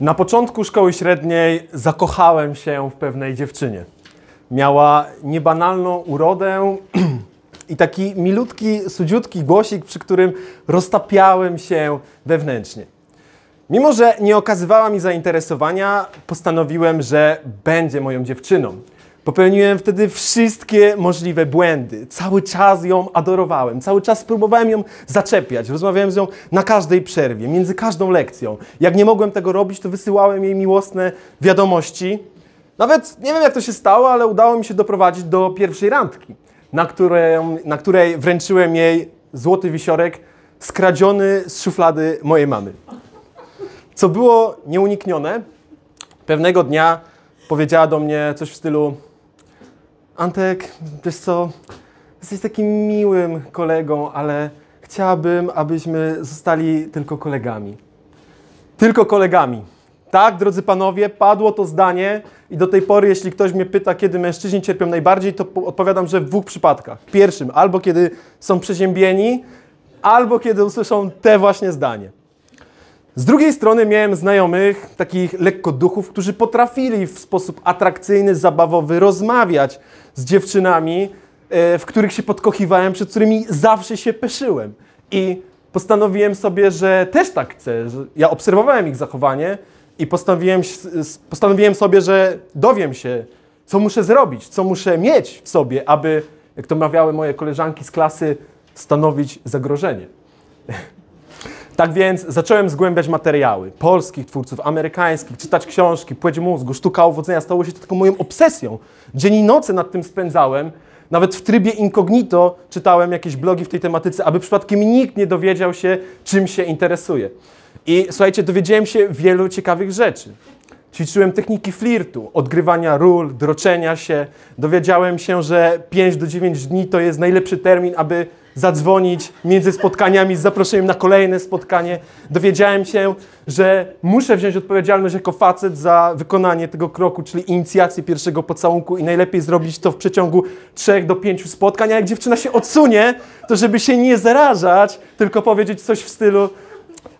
Na początku szkoły średniej zakochałem się w pewnej dziewczynie. Miała niebanalną urodę i taki milutki, sudziutki głosik, przy którym roztapiałem się wewnętrznie. Mimo, że nie okazywała mi zainteresowania, postanowiłem, że będzie moją dziewczyną. Popełniłem wtedy wszystkie możliwe błędy. Cały czas ją adorowałem, cały czas próbowałem ją zaczepiać. Rozmawiałem z nią na każdej przerwie, między każdą lekcją. Jak nie mogłem tego robić, to wysyłałem jej miłosne wiadomości. Nawet nie wiem, jak to się stało, ale udało mi się doprowadzić do pierwszej randki, na, której, na której wręczyłem jej złoty wisiorek skradziony z szuflady mojej mamy. Co było nieuniknione, pewnego dnia powiedziała do mnie coś w stylu Antek, wiesz co, jesteś takim miłym kolegą, ale chciałabym, abyśmy zostali tylko kolegami. Tylko kolegami. Tak, drodzy panowie, padło to zdanie i do tej pory, jeśli ktoś mnie pyta, kiedy mężczyźni cierpią najbardziej, to odpowiadam, że w dwóch przypadkach. Pierwszym, albo kiedy są przeziębieni, albo kiedy usłyszą te właśnie zdanie. Z drugiej strony miałem znajomych, takich lekkoduchów, którzy potrafili w sposób atrakcyjny, zabawowy rozmawiać z dziewczynami, e, w których się podkochiwałem, przed którymi zawsze się peszyłem. I postanowiłem sobie, że też tak chcę. Ja obserwowałem ich zachowanie i postanowiłem, postanowiłem sobie, że dowiem się, co muszę zrobić, co muszę mieć w sobie, aby, jak to mawiały moje koleżanki z klasy, stanowić zagrożenie. Tak więc zacząłem zgłębiać materiały polskich twórców, amerykańskich, czytać książki, płeć mózgu, sztuka uwodzenia. Stało się taką moją obsesją. Dzień i nocy nad tym spędzałem. Nawet w trybie incognito czytałem jakieś blogi w tej tematyce, aby przypadkiem nikt nie dowiedział się, czym się interesuje. I słuchajcie, dowiedziałem się wielu ciekawych rzeczy. Ćwiczyłem techniki flirtu, odgrywania ról, droczenia się. Dowiedziałem się, że 5 do 9 dni to jest najlepszy termin, aby zadzwonić między spotkaniami z zaproszeniem na kolejne spotkanie. Dowiedziałem się, że muszę wziąć odpowiedzialność jako facet za wykonanie tego kroku, czyli inicjację pierwszego pocałunku i najlepiej zrobić to w przeciągu 3 do 5 spotkań, a jak dziewczyna się odsunie, to żeby się nie zarażać, tylko powiedzieć coś w stylu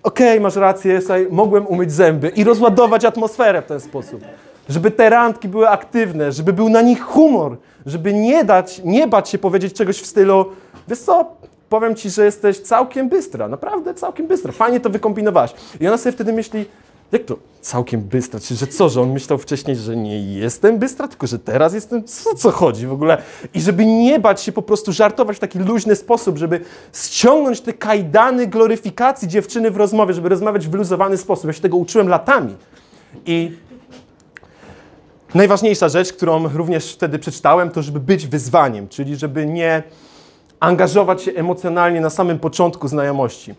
okej, okay, masz rację, słuchaj, mogłem umyć zęby i rozładować atmosferę w ten sposób. Żeby te randki były aktywne, żeby był na nich humor, żeby nie dać, nie bać się powiedzieć czegoś w stylu wiesz co, powiem Ci, że jesteś całkiem bystra, naprawdę całkiem bystra, fajnie to wykombinowałaś. I ona sobie wtedy myśli, jak to całkiem bystra? Czy że co, że on myślał wcześniej, że nie jestem bystra, tylko że teraz jestem? Co, co chodzi w ogóle? I żeby nie bać się po prostu żartować w taki luźny sposób, żeby ściągnąć te kajdany gloryfikacji dziewczyny w rozmowie, żeby rozmawiać w wyluzowany sposób. Ja się tego uczyłem latami. I najważniejsza rzecz, którą również wtedy przeczytałem, to żeby być wyzwaniem, czyli żeby nie angażować się emocjonalnie na samym początku znajomości.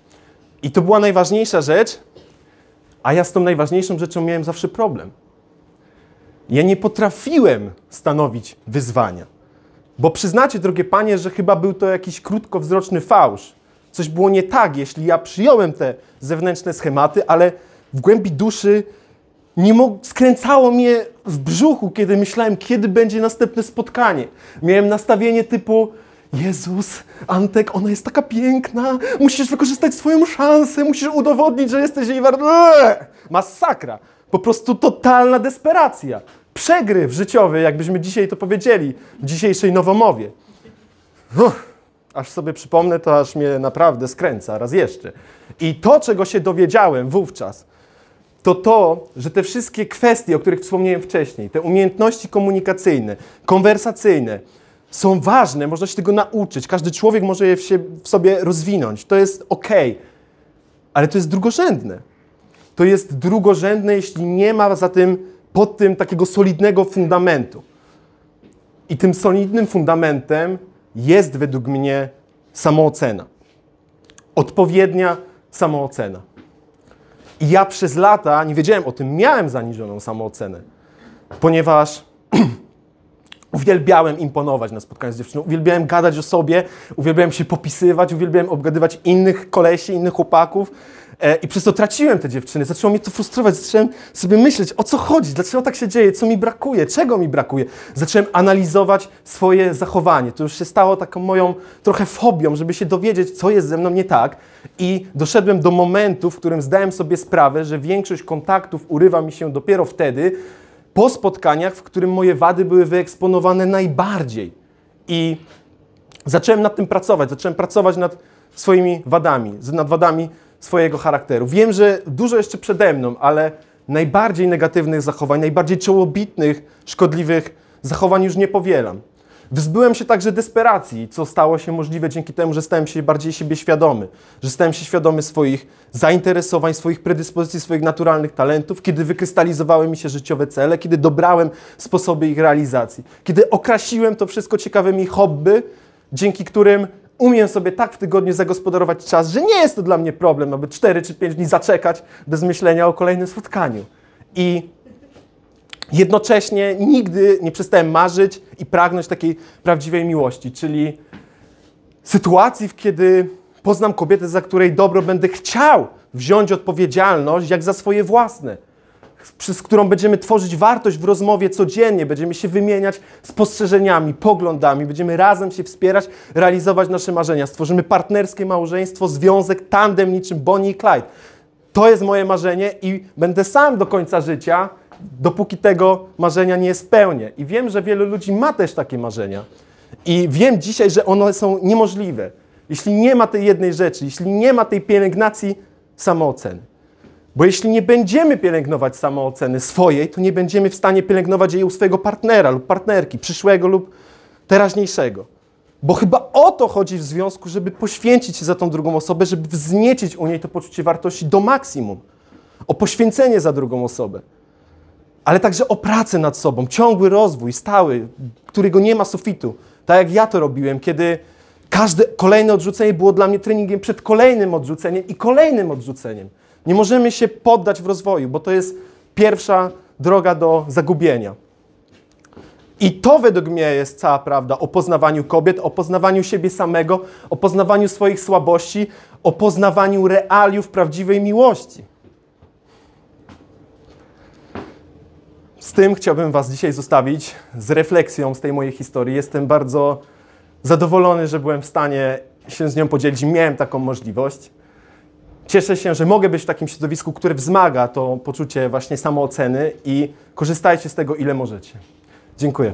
I to była najważniejsza rzecz, a ja z tą najważniejszą rzeczą miałem zawsze problem. Ja nie potrafiłem stanowić wyzwania. Bo przyznacie, drogie panie, że chyba był to jakiś krótkowzroczny fałsz. Coś było nie tak, jeśli ja przyjąłem te zewnętrzne schematy, ale w głębi duszy nie mog- skręcało mnie w brzuchu, kiedy myślałem, kiedy będzie następne spotkanie. Miałem nastawienie typu, Jezus, Antek, ona jest taka piękna, musisz wykorzystać swoją szansę, musisz udowodnić, że jesteś jej wart. Masakra. Po prostu totalna desperacja. Przegryw życiowy, jakbyśmy dzisiaj to powiedzieli w dzisiejszej nowomowie. Uff, aż sobie przypomnę, to aż mnie naprawdę skręca, raz jeszcze. I to, czego się dowiedziałem wówczas, to to, że te wszystkie kwestie, o których wspomniałem wcześniej, te umiejętności komunikacyjne, konwersacyjne, są ważne, można się tego nauczyć. Każdy człowiek może je w, się, w sobie rozwinąć. To jest ok, ale to jest drugorzędne. To jest drugorzędne, jeśli nie ma za tym, pod tym takiego solidnego fundamentu. I tym solidnym fundamentem jest według mnie samoocena. Odpowiednia samoocena. I ja przez lata nie wiedziałem o tym, miałem zaniżoną samoocenę, ponieważ Uwielbiałem imponować na spotkaniu z dziewczyną, uwielbiałem gadać o sobie, uwielbiałem się popisywać, uwielbiałem obgadywać innych kolesi, innych chłopaków. E, I przez to traciłem te dziewczyny. Zaczęło mnie to frustrować. Zacząłem sobie myśleć, o co chodzi, dlaczego tak się dzieje, co mi brakuje, czego mi brakuje. Zacząłem analizować swoje zachowanie. To już się stało taką moją trochę fobią, żeby się dowiedzieć, co jest ze mną nie tak. I doszedłem do momentu, w którym zdałem sobie sprawę, że większość kontaktów urywa mi się dopiero wtedy, po spotkaniach, w którym moje wady były wyeksponowane najbardziej. I zacząłem nad tym pracować. Zacząłem pracować nad swoimi wadami, nad wadami swojego charakteru. Wiem, że dużo jeszcze przede mną, ale najbardziej negatywnych zachowań, najbardziej czołobitnych, szkodliwych zachowań już nie powielam. Wyzbyłem się także desperacji, co stało się możliwe dzięki temu, że stałem się bardziej siebie świadomy, że stałem się świadomy swoich zainteresowań, swoich predyspozycji, swoich naturalnych talentów, kiedy wykrystalizowały mi się życiowe cele, kiedy dobrałem sposoby ich realizacji, kiedy okrasiłem to wszystko ciekawymi hobby, dzięki którym umiem sobie tak w tygodniu zagospodarować czas, że nie jest to dla mnie problem, aby 4 czy 5 dni zaczekać bez myślenia o kolejnym spotkaniu. I jednocześnie nigdy nie przestałem marzyć i pragnąć takiej prawdziwej miłości, czyli sytuacji, w kiedy poznam kobietę, za której dobro będę chciał wziąć odpowiedzialność jak za swoje własne, przez którą będziemy tworzyć wartość w rozmowie codziennie, będziemy się wymieniać spostrzeżeniami, poglądami, będziemy razem się wspierać, realizować nasze marzenia. Stworzymy partnerskie małżeństwo, związek, tandem niczym Bonnie i Clyde. To jest moje marzenie i będę sam do końca życia, dopóki tego marzenia nie spełnię. I wiem, że wielu ludzi ma też takie marzenia. I wiem dzisiaj, że one są niemożliwe. Jeśli nie ma tej jednej rzeczy, jeśli nie ma tej pielęgnacji samooceny. Bo jeśli nie będziemy pielęgnować samooceny swojej, to nie będziemy w stanie pielęgnować jej u swojego partnera lub partnerki, przyszłego lub teraźniejszego. Bo chyba o to chodzi w związku, żeby poświęcić się za tą drugą osobę, żeby wzniecić u niej to poczucie wartości do maksimum. O poświęcenie za drugą osobę. Ale także o pracę nad sobą, ciągły rozwój, stały, którego nie ma sufitu. Tak jak ja to robiłem, kiedy każde kolejne odrzucenie było dla mnie treningiem przed kolejnym odrzuceniem i kolejnym odrzuceniem. Nie możemy się poddać w rozwoju, bo to jest pierwsza droga do zagubienia. I to według mnie jest cała prawda o poznawaniu kobiet, o poznawaniu siebie samego, o poznawaniu swoich słabości, o poznawaniu realiów prawdziwej miłości. Z tym chciałbym Was dzisiaj zostawić, z refleksją z tej mojej historii. Jestem bardzo zadowolony, że byłem w stanie się z nią podzielić. Miałem taką możliwość. Cieszę się, że mogę być w takim środowisku, które wzmaga to poczucie właśnie samooceny i korzystajcie z tego, ile możecie. Dziękuję.